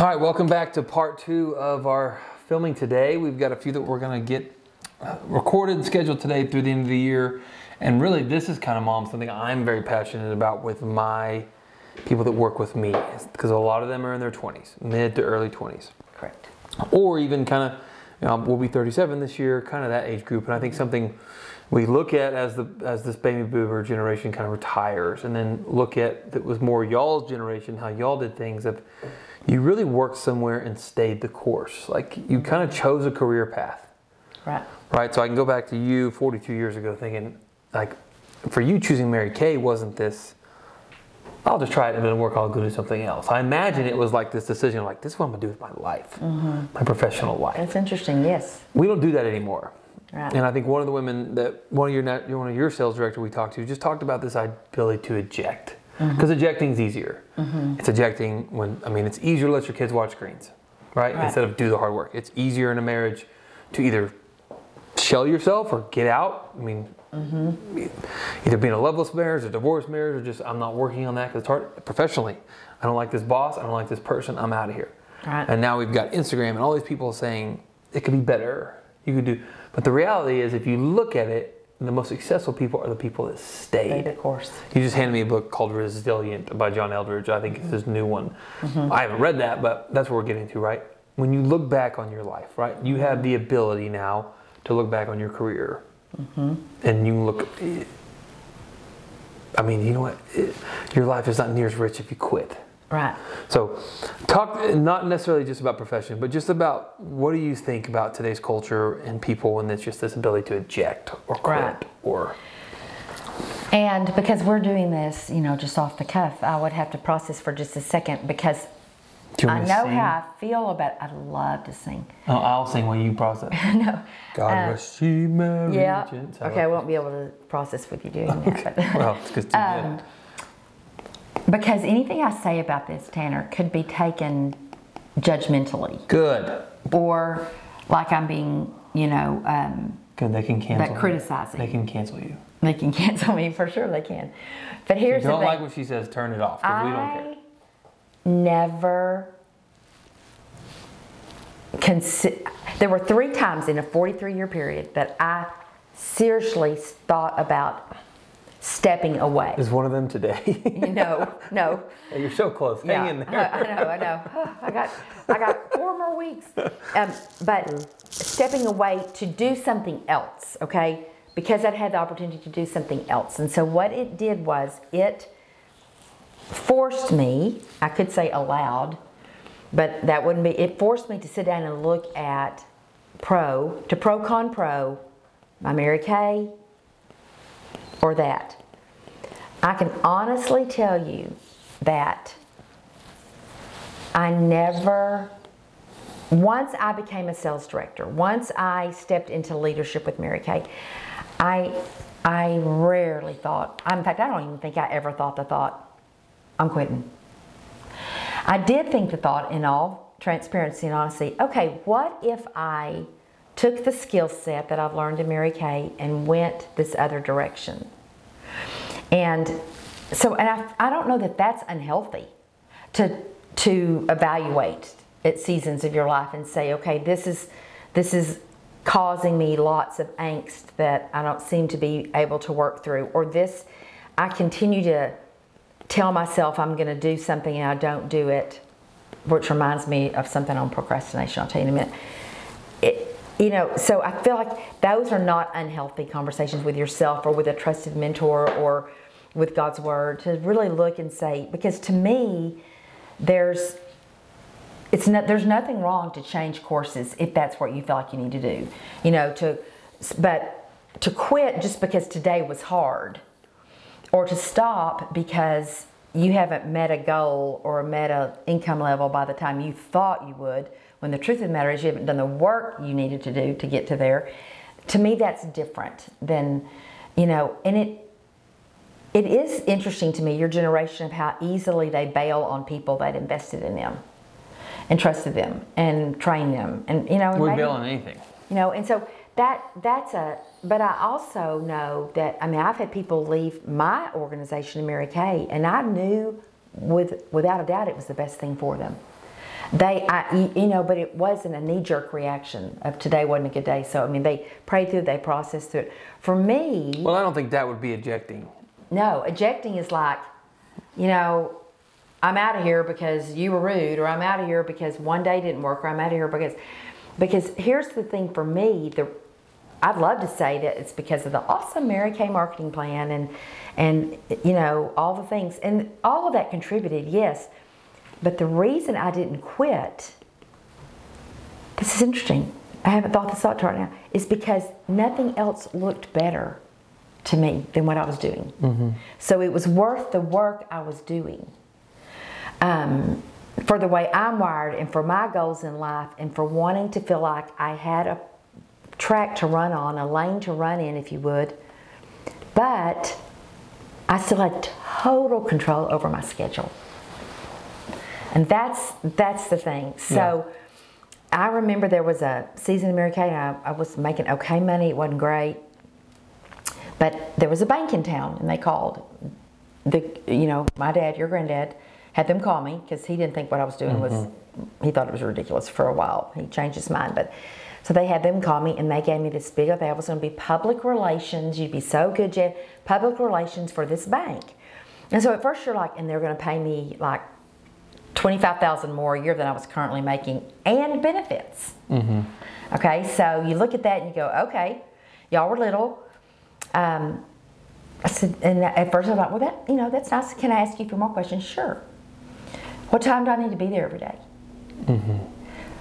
All right, welcome back to part two of our filming today. We've got a few that we're going to get uh, recorded and scheduled today through the end of the year. And really, this is kind of, mom, something I'm very passionate about with my people that work with me because a lot of them are in their 20s, mid to early 20s. Correct. Or even kind of, you know, we'll be 37 this year, kind of that age group. And I think something we look at as the as this baby boomer generation kind of retires, and then look at that was more y'all's generation, how y'all did things. Of you really worked somewhere and stayed the course. Like you kind of chose a career path. Right. Right. So I can go back to you 42 years ago thinking, like, for you choosing Mary Kay wasn't this, I'll just try it and if it doesn't work, I'll go do something else. I imagine it was like this decision, like, this is what I'm going to do with my life, Mm-hmm. my professional life. That's interesting. Yes. We don't do that anymore. Right. And I think one of the women that one of your one of your sales director we talked to just talked about this ability to eject Mm-hmm. Because ejecting is easier. It's ejecting when I mean it's easier to let your kids watch screens, right? Right. Instead of do the hard work. It's easier in a marriage to either shell yourself or get out. I mean, Mm-hmm. either being a loveless marriage or divorced marriage or just I'm not working on that because it's hard professionally. I don't like this boss. I don't like this person. I'm out of here. Right. And now we've got Instagram and all these people saying it could be better. You could do, but the reality is, if you look at it, the most successful people are the people that Stay stayed. the course. You just handed me a book called Resilient by John Eldredge. I think it's his new one. Mm-hmm. I haven't read that, but that's what we're getting to, right? When you look back on your life, right, you have the ability now to look back on your career, mm-hmm. and you look. I mean, you know what? It- your life is not near as rich if you quit. Right. So, talk not necessarily just about profession, but just about what do you think about today's culture and people, and it's just this ability to eject or quit Right. or And because we're doing this, you know, just off the cuff, I would have to process for just a second because I want me to know sing? how I feel about. I love to sing. Oh, I'll sing while you process. no. God Uh, rest ye merry Yeah. Okay, I won't be able to process with you doing that. But Well, it's because Um, because anything I say about this, Tanner, could be taken judgmentally good. or like I'm being, you know, um, Good. They can cancel. that criticizing. They can cancel you. They can cancel me for sure. They can. But here's If you the don't thing: like what she says, turn it off because we don't care. I never consi- There were three times in a 43 year period that I seriously thought about stepping away. Is one of them today? no, no. You're so close. Yeah, Hang in I, there. I know, I know. I got, I got four more weeks. Um, but stepping away to do something else, okay? Because I'd had the opportunity to do something else. And so what it did was it forced me, I could say aloud, but that wouldn't be, it forced me to sit down and look at pro, to pro con pro, my Mary Kay, or that. I can honestly tell you that I never, once I became a sales director, once I stepped into leadership with Mary Kay, I, I rarely thought, in fact, I don't even think I ever thought the thought, I'm quitting. I did think the thought, in all transparency and honesty, okay, what if I took the skill set that I've learned in Mary Kay and went this other direction? And so, and I, I don't know that that's unhealthy to to evaluate at seasons of your life and say, okay, this is this is causing me lots of angst that I don't seem to be able to work through, or this I continue to tell myself I'm going to do something and I don't do it, which reminds me of something on procrastination. I'll tell you in a minute. It, you know, so I feel like those are not unhealthy conversations with yourself or with a trusted mentor or with God's word to really look and say, because to me, there's it's not there's nothing wrong to change courses if that's what you feel like you need to do you know to but to quit just because today was hard or to stop because you haven't met a goal or met a income level by the time you thought you would when the truth of the matter is you haven't done the work you needed to do to get to there to me that's different than you know and it it is interesting to me your generation of how easily they bail on people that invested in them and trusted them and trained them and you know and We maybe- bail on anything. you know and so that that's a but i also know that i mean i've had people leave my organization in mary kay and i knew with without a doubt it was the best thing for them they, I, you- know, but it wasn't a knee jerk reaction of today wasn't a good day. So, I mean, they prayed through they processed through it. For me, Well, I don't think that would be ejecting. no, ejecting is like, you know, I'm out of here because you were rude, or I'm out of here because one day didn't work, or I'm out of here because, because here's the thing for me, the, I'd love to say that it's because of the awesome Mary Kay marketing plan and, and you know all the things, and all of that contributed, yes. But the reason I didn't quit, this is interesting. I haven't thought this out right now. Is because nothing else looked better to me than what I was doing. So it was worth the work I was doing. Um, for the way I'm wired and for my goals in life and for wanting to feel like I had a track to run on, a lane to run in, if you would. But I still had total control over my schedule. And that's that's the thing. So I remember there was a season of Mary Kay I, I was making okay money. It wasn't great. But there was a bank in town and they called. The you know, my dad, your granddad, had them call me because he didn't think what I was doing was mm-hmm. he thought it was ridiculous for a while. He changed his mind. But so they had them call me and they gave me this big thing. It was going to be public relations. You'd be so good, Jeff. Public relations for this bank. And so at first you're like, and they're going to pay me like twenty-five thousand more a year than I was currently making, and benefits. Okay, so you look at that and you go, okay, y'all were little. Um, I said, and at first I thought, well, that you know, that's nice. Can I ask you a few more questions? Sure. What time do I need to be there every day?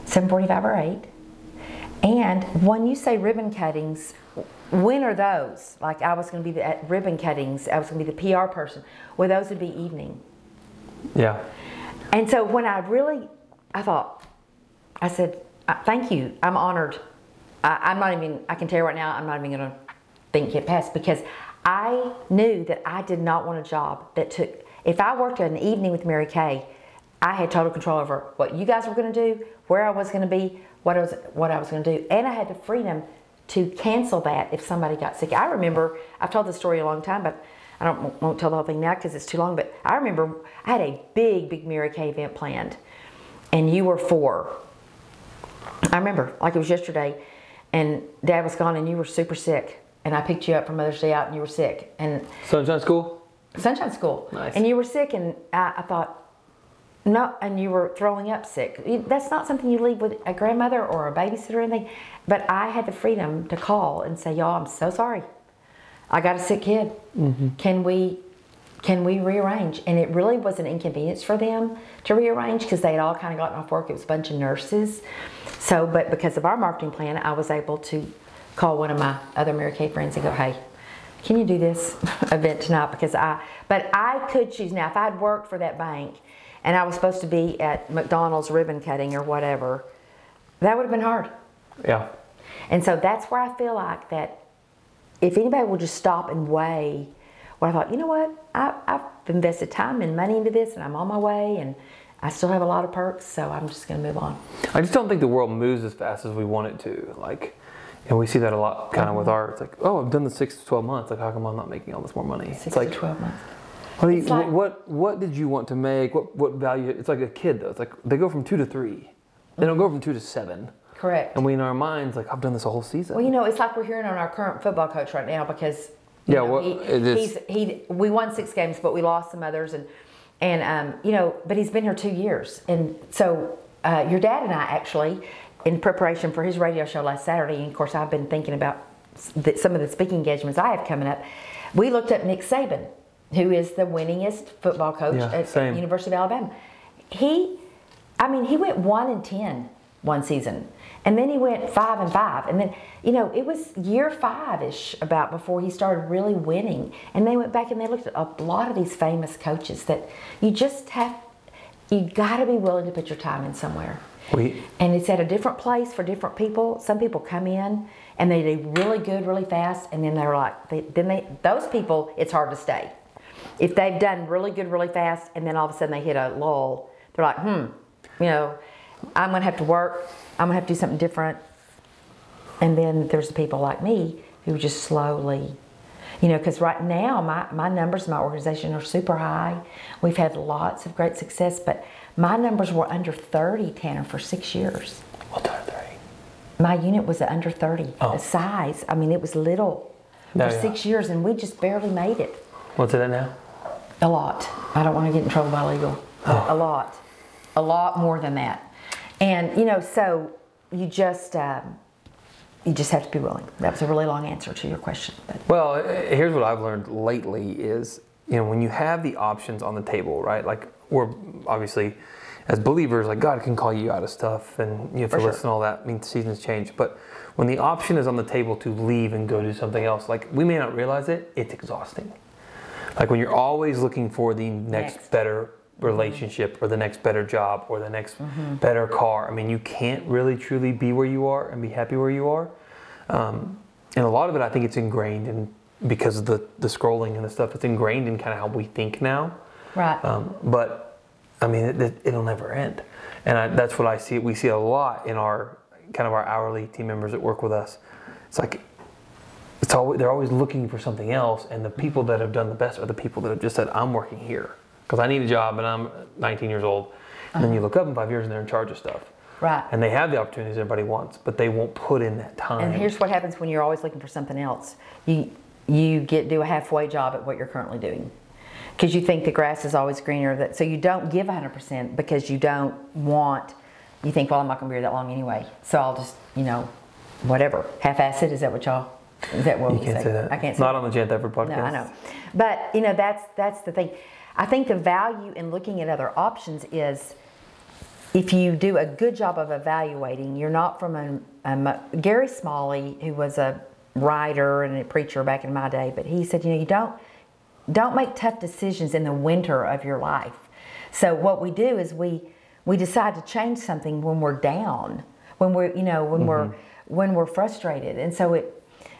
Seven forty-five or eight. And when you say ribbon cuttings, when are those? Like I was going to be the, at ribbon cuttings. I was going to be the PR person. Well, those would be evening. Yeah. And so when I really, I thought, I said, "Uh, thank you. I'm honored. I, I'm not even, I can tell you right now, I'm not even going to think it past because I knew that I did not want a job that took, if I worked an evening with Mary Kay, I had total control over what you guys were going to do, where I was going to be, what I was, what I was going to do. And I had the freedom to cancel that if somebody got sick. I remember, I've told this story a long time, but I don't won't tell the whole thing now because it's too long. But I remember I had a big, big Mary Kay event planned, and you were four. I remember like it was yesterday, and Dad was gone, and you were super sick, and I picked you up from Mother's Day out, and you were sick, and Sunshine School? Sunshine School, Nice. and you were sick, and I, I thought. No, and you were throwing up sick. That's not something you leave with a grandmother or a babysitter or anything. But I had the freedom to call and say, "Y'all, I'm so sorry. I got a sick kid. Mm-hmm. Can we can we rearrange? And it really was an inconvenience for them to rearrange because they had all kind of gotten off work. It was a bunch of nurses. So, but because of our marketing plan, I was able to call one of my other Mary Kay friends and go, hey, can you do this event tonight? Because I, but I could choose now. If I'd worked for that bank and I was supposed to be at McDonald's ribbon cutting or whatever, that would have been hard. Yeah. And so that's where I feel like that if anybody will just stop and weigh what I thought, you know what, I, I've invested time and money into this and I'm on my way and I still have a lot of perks, so I'm just going to move on. I just don't think the world moves as fast as we want it to. Like, and we see that a lot kind of with art. It's like, oh, I've done the six to 12 months. Like, how come I'm not making all this more money? Six it's like, to 12 months. What, you- like- what what did you want to make? What what value? It's like a kid though. It's like they go from two to three. They don't go from two to seven. Correct. And we in our minds like I've done this a whole season. Well, you know, it's like we're hearing on our current football coach right now because Yeah, know, well, he, he's he we won six games, but we lost some others, and and um, you know, but he's been here two years, and so uh, your dad and I actually, in preparation for his radio show last Saturday, and of course I've been thinking about the, some of the speaking engagements I have coming up. We looked up Nick Saban, who is the winningest football coach Yeah, at, at same. University of Alabama. He, I mean, he went one and ten one season, and then he went five and five, and then you know it was year five ish about before he started really winning. And they went back and they looked at a lot of these famous coaches that you just have, you got to be willing to put your time in somewhere. we And it's at a different place for different people. Some people come in and they do really good really fast, and then they're like, they, then they those people it's hard to stay. If they've done really good really fast, and then all of a sudden they hit a lull, they're like, hmm, you know, I'm gonna have to work. I'm gonna have to do something different. And then there's the people like me who just slowly. You know, because right now my, my numbers in my organization are super high. We've had lots of great success, but my numbers were under 30, Tanner, for six years. Well, done three. My unit was under 30, Oh. the size. I mean, it was little for six years, and we just barely made it. What's it at now? A lot. I don't want to get in trouble by legal. Oh. A lot. A lot more than that. And, you know, so you just, um, you just have to be willing. That was a really long answer to your question. But Well, eh, here's what I've learned lately is, you know, when you have the options on the table, right? Like we're obviously as believers, like God can call you out of stuff and you have to For sure. listen to all that. I mean, seasons change. But when the option is on the table to leave and go do something else, like we may not realize it, it's exhausting. Like when you're always looking for the next, Next. better relationship or the next better job or the next better car. I mean, you can't really truly be where you are and be happy where you are. Um, and a lot of it, I think it's ingrained in because of the, the scrolling and the stuff. It's ingrained in kind of how we think now. right. Um, but I mean, it, it, it'll never end. And I, that's what I see. We see a lot in our kind of our hourly team members that work with us. It's like it's always, they're always looking for something else, and the people that have done the best are the people that have just said, "I'm working here because I need a job and I'm 19 years old." And then you uh-huh. look up in five years and they're in charge of stuff, right. and they have the opportunities everybody wants, but they won't put in that time. And here's what happens when you're always looking for something else. You you get do a halfway job at what you're currently doing. Because you think the grass is always greener, that so you don't give 100% because you don't want. You think, well, I'm not going to be here that long anyway, so I'll just, you know, whatever. Half-ass it. Is that what y'all? Is that what you we can't say that. I can't say Not on the Jan Thetford podcast. no, I know. But you know, that's that's the thing. I think the value in looking at other options is if you do a good job of evaluating, you're not from a, a Gary Smalley, who was a writer and a preacher back in my day, but he said, you know, you don't don't make tough decisions in the winter of your life. So what we do is we we decide to change something when we're down, when we're you know when we're mm-hmm. when we're frustrated, and so it.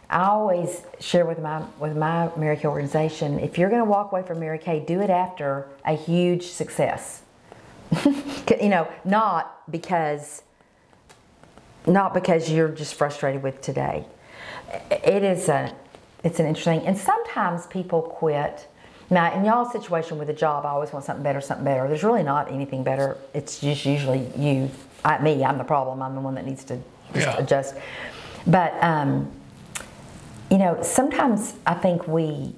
I always share with my with my Mary Kay organization. If you're going to walk away from Mary Kay, do it after a huge success. you know, not because not because you're just frustrated with today. It is a it's an interesting and sometimes people quit. Now in y'all's situation with a job, I always want something better, something better. There's really not anything better. It's just usually you, I, me. I'm the problem. I'm the one that needs to just Yeah. adjust. But um, you know, sometimes I think we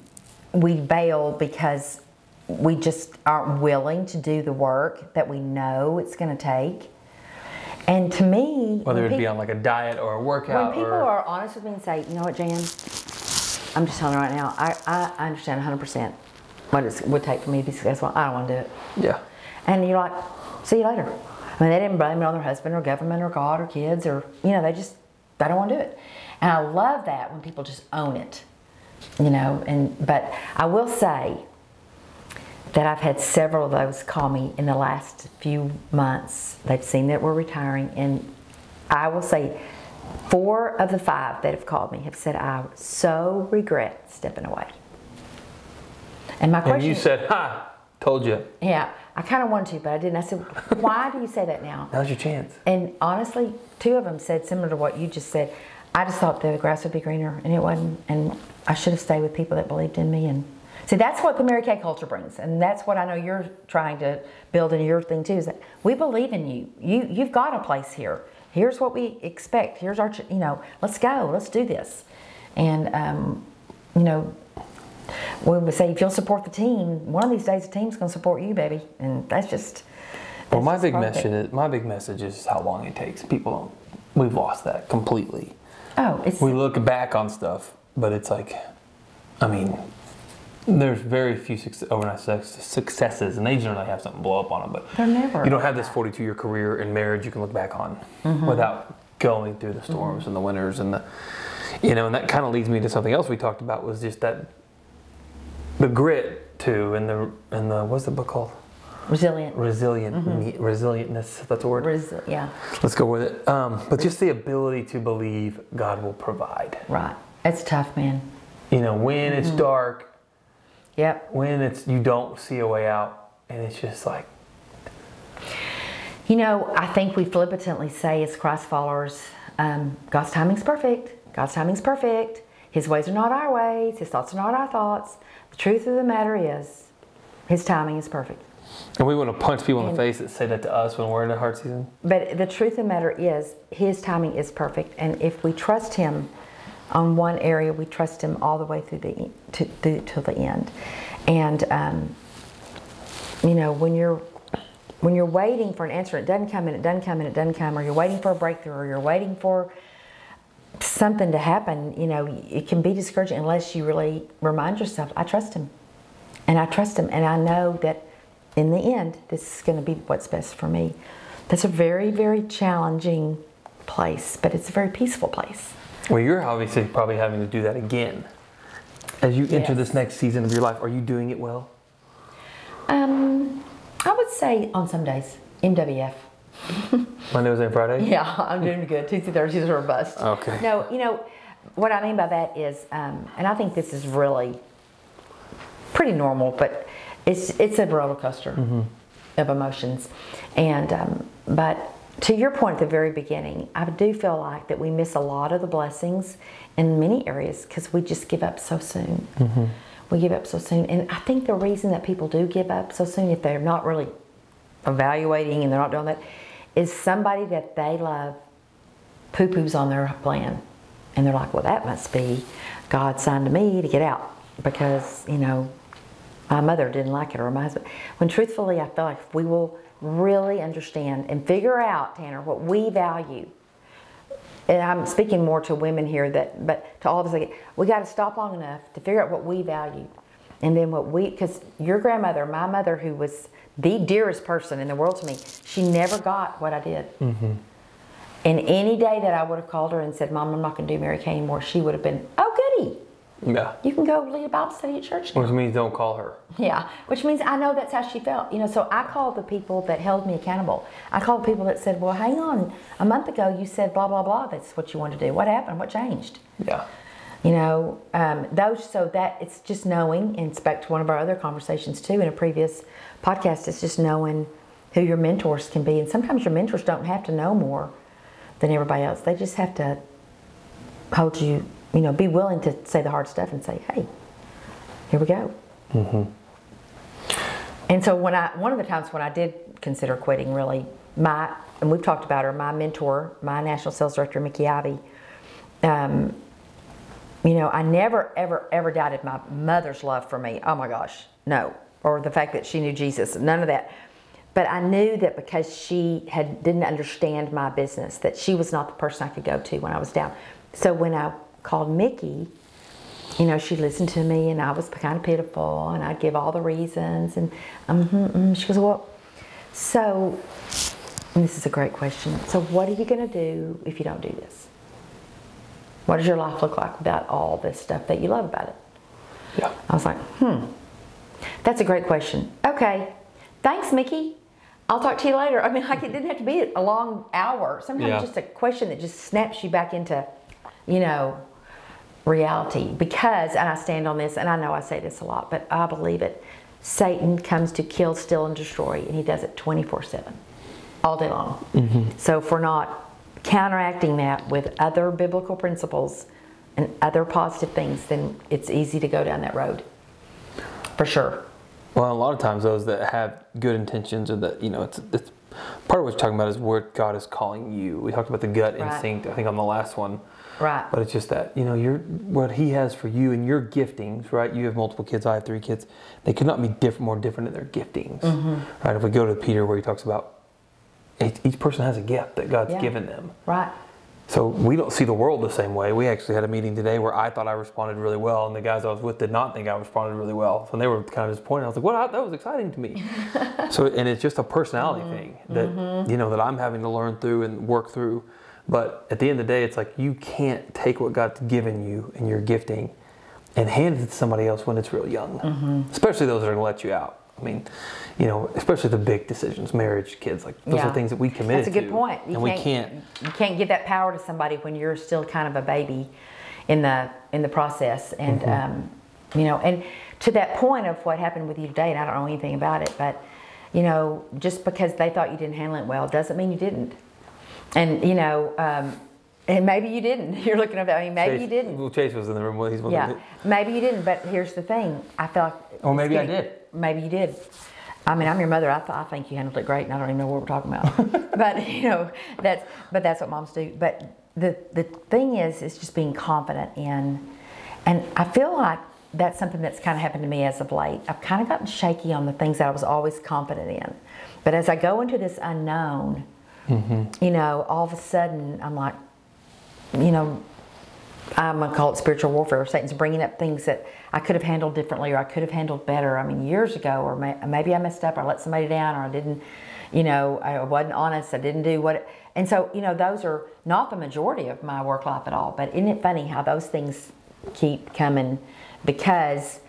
we bail because we just aren't willing to do the work that we know it's going to take. And to me, Whether it be on like a diet or a workout, when people or are honest with me and say, you know what, Jan, I'm just telling you right now, I, I, I understand 100% what it would take for me to be successful. I don't want to do it. yeah. And you're like, see you later. I mean, they didn't blame it on their husband or government or God or kids or, you know, they just, they don't want to do it. And I love that when people just own it, you know, and, but I will say that I've had several of those call me in the last few months. They've seen that we're retiring and I will say four of the five that have called me have said, I so regret stepping away. And my question. And you said, "Ha, told you." yeah, I kind of wanted to, but I didn't. I said, why do you say that now? Now's your chance. And honestly, two of them said similar to what you just said. I just thought that the grass would be greener, and it wasn't. And I should have stayed with people that believed in me. And see, that's what the Mary Kay culture brings, and that's what I know you're trying to build in your thing too. Is that we believe in you. You you've got a place here. Here's what we expect. Here's our, you know, let's go. Let's do this. And um, you know, we would say if you'll support the team, one of these days the team's going to support you, baby. And that's just. Well, my just big message is my big message is how long it takes. People don't. We've lost that completely. Oh, it's We look back on stuff, but it's like, I mean, there's very few success, overnight successes, and they generally have something blow up on them. But They're never You don't have this 42 year career in marriage you can look back on Mm-hmm. without going through the storms and the winters and the, you know, and that kind of leads me to something else we talked about was just that the grit too, and the and the what's the book called? resilient. Resilient, Mm-hmm. resilientness. That's a word. Resi- yeah, Let's go with it. Um, but just the ability to believe God will provide. right. It's tough, man. You know, when Mm-hmm. it's dark, Yep. when it's you don't see a way out, and it's just like, You know, I think we flippantly say as Christ followers, um, God's timing's perfect. God's timing's perfect. His ways are not our ways, His thoughts are not our thoughts. Truth of the matter is, His timing is perfect. And we want to punch people in the face that say that to us when we're in a hard season. But the truth of the matter is, His timing is perfect. And if we trust Him on one area, we trust Him all the way through the to, through, to the end. And um, you know, when you're when you're waiting for an answer, it doesn't come and it doesn't come and it doesn't come, or you're waiting for a breakthrough, or you're waiting for something to happen, you know, it can be discouraging unless you really remind yourself, I trust him. And I trust him. And I know that in the end, this is going to be what's best for me. That's a very, very challenging place, but it's a very peaceful place. Well, you're obviously probably having to do that again. As you enter Yes. this next season of your life, are you doing it well? Um, I would say on some days, MWF. Monday, Wednesday, and Friday? Yeah, I'm doing good. Tuesday, Thursdays are a bust. Okay. No, you know, what I mean by that is, um, and I think this is really pretty normal, but it's it's a roller coaster of emotions, and um, but to your point at the very beginning, I do feel like that we miss a lot of the blessings in many areas because we just give up so soon. We give up so soon, and I think the reason that people do give up so soon, if they're not really evaluating and they're not doing that, is somebody that they love poo poos on their plan. And they're like, well, that must be God's sign to me to get out because, you know, my mother didn't like it or my husband. When truthfully, I feel like we will really understand and figure out, Tanner, what we value, and I'm speaking more to women here that, but to all of us, we got to stop long enough to figure out what we value. And then what we, because your grandmother, my mother, who was the dearest person in the world to me, she never got what I did. Mm-hmm. And any day that I would have called her and said, Mom, I'm not going to do Mary Kay anymore, she would have been, oh, goody. Yeah. You can go lead a Bible study at church now. Which means don't call her. Yeah, which means I know that's how she felt. You know, so I called the people that held me accountable. I called people that said, well, hang on. A month ago, you said blah, blah, blah. That's what you wanted to do. What happened? What changed? Yeah. You know, um, those, so that it's just knowing, and it's back to one of our other conversations too in a previous podcast, it's just knowing who your mentors can be. And sometimes your mentors don't have to know more than everybody else. They just have to hold you, you know, be willing to say the hard stuff and say, hey, here we go. And so when I, one of the times when I did consider quitting, really, my, and we've talked about her, my mentor, my national sales director, Mickey Ivy, um, you know, I never, ever, ever doubted my mother's love for me. Oh my gosh, no. Or the fact that she knew Jesus, none of that. But I knew that because she had didn't understand my business, that she was not the person I could go to when I was down. So when I called Mickey, you know, she listened to me, and I was kind of pitiful, and I'd give all the reasons, and um, mm, she goes, well, so, this is a great question. So, what are you going to do if you don't do this? What does your life look like without all this stuff that you love about it? Yeah. I was like, hmm, that's a great question. Okay, thanks, Mickey. I'll talk to you later. I mean, like it didn't have to be a long hour. Sometimes Yeah. just a question that just snaps you back into, you know, reality. Because, and I stand on this, and I know I say this a lot, but I believe it. Satan comes to kill, steal, and destroy, and he does it 24 7, all day long. So if we're not counteracting that with other biblical principles and other positive things, then it's easy to go down that road. For sure. Well, a lot of times those that have good intentions or that, you know, it's, it's part of what you're talking about is where God is calling you. We talked about the gut Right. instinct, I think, on the last one. Right. But it's just that, you know, you're, what He has for you and your giftings, right? You have multiple kids, I have three kids. They could not be different, more different in their giftings, Mm-hmm. right? If we go to Peter where he talks about each, each person has a gift that God's Yeah. given them. Right. So we don't see the world the same way. We actually had a meeting today where I thought I responded really well, and the guys I was with did not think I responded really well. So they were kind of disappointed. I was like, "What? That was exciting to me." so, and it's just a personality mm-hmm. thing that mm-hmm. you know that I'm having to learn through and work through. But at the end of the day, it's like you can't take what God's given you and your gifting and hand it to somebody else when it's real young, mm-hmm. especially those that are going to let you out. I mean, you know, especially the big decisions, marriage, kids, like those Yeah. are things that we committed That's a good to, point. You and we can't You can't give that power to somebody when you're still kind of a baby in the in the process, and Mm-hmm. um, you know, and to that point of what happened with you today, and I don't know anything about it, but you know, just because they thought you didn't handle it well doesn't mean you didn't. And you know, um, And maybe you didn't. You're looking at that. I mean, maybe Chase, you didn't. Well, Chase was in the room. Well, he's one Yeah, maybe you didn't. But here's the thing. I felt. like. Or maybe I did. Maybe you did. I mean, I'm your mother. I, th- I think you handled it great, and I don't even know what we're talking about. but you know, that's but that's what moms do. But the the thing is, is just being confident in, and I feel like that's something that's kind of happened to me as of late. I've kind of gotten shaky on the things that I was always confident in, but as I go into this unknown, Mm-hmm. you know, all of a sudden I'm like, you know, I'm gonna call it spiritual warfare. Satan's bringing up things that I could have handled differently, or I could have handled better. I mean, years ago, or may, maybe I messed up, or I let somebody down, or I didn't, you know, I wasn't honest. I didn't do what. And so, you know, those are not the majority of my work life at all. But isn't it funny how those things keep coming? Because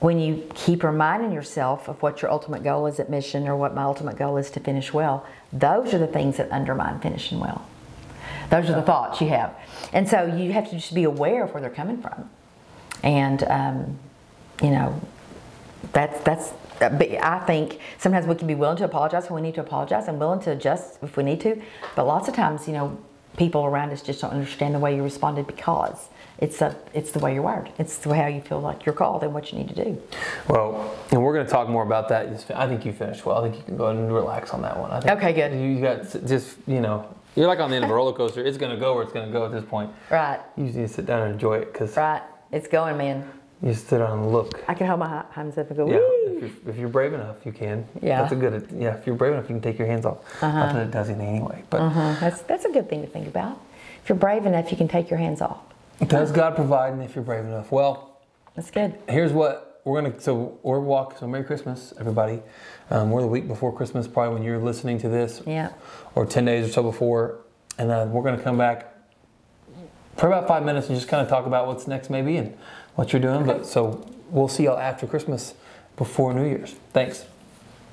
when you keep reminding yourself of what your ultimate goal is at mission, or what my ultimate goal is to finish well, those are the things that undermine finishing well. Those are the thoughts you have. And so you have to just be aware of where they're coming from. And, um, you know, that's, that's, I think sometimes we can be willing to apologize when we need to apologize and willing to adjust if we need to. But lots of times, you know, people around us just don't understand the way you responded because it's, a, it's the way you're wired. It's the way how you feel like you're called and what you need to do. well, and we're going to talk more about that. I think you finished well. I think you can go ahead and relax on that one. I think Okay, good. You got just you know you're like on the end of a roller coaster. It's going to go where it's going to go at this point. Right, You just need to sit down and enjoy it because right. It's going, man. you just sit down and look. I can hold my hi- hands up and go, Yeah, woo. if you're, if you're brave enough, you can. Yeah. That's a good. Yeah, if you're brave enough, you can take your hands off. Not that it does anything anyway, but Uh, that's, that's a good thing to think about. If you're brave enough, you can take your hands off. does God provide? And if you're brave enough, well, That's good. here's what we're gonna. So we're walk. So Merry Christmas, everybody. Um, we're the week before Christmas, probably when you're listening to this, Yeah. or ten days or so before, and uh, we're gonna come back for about five minutes and just kind of talk about what's next, maybe, and what you're doing. But so we'll see y'all after Christmas, before New Year's. Thanks.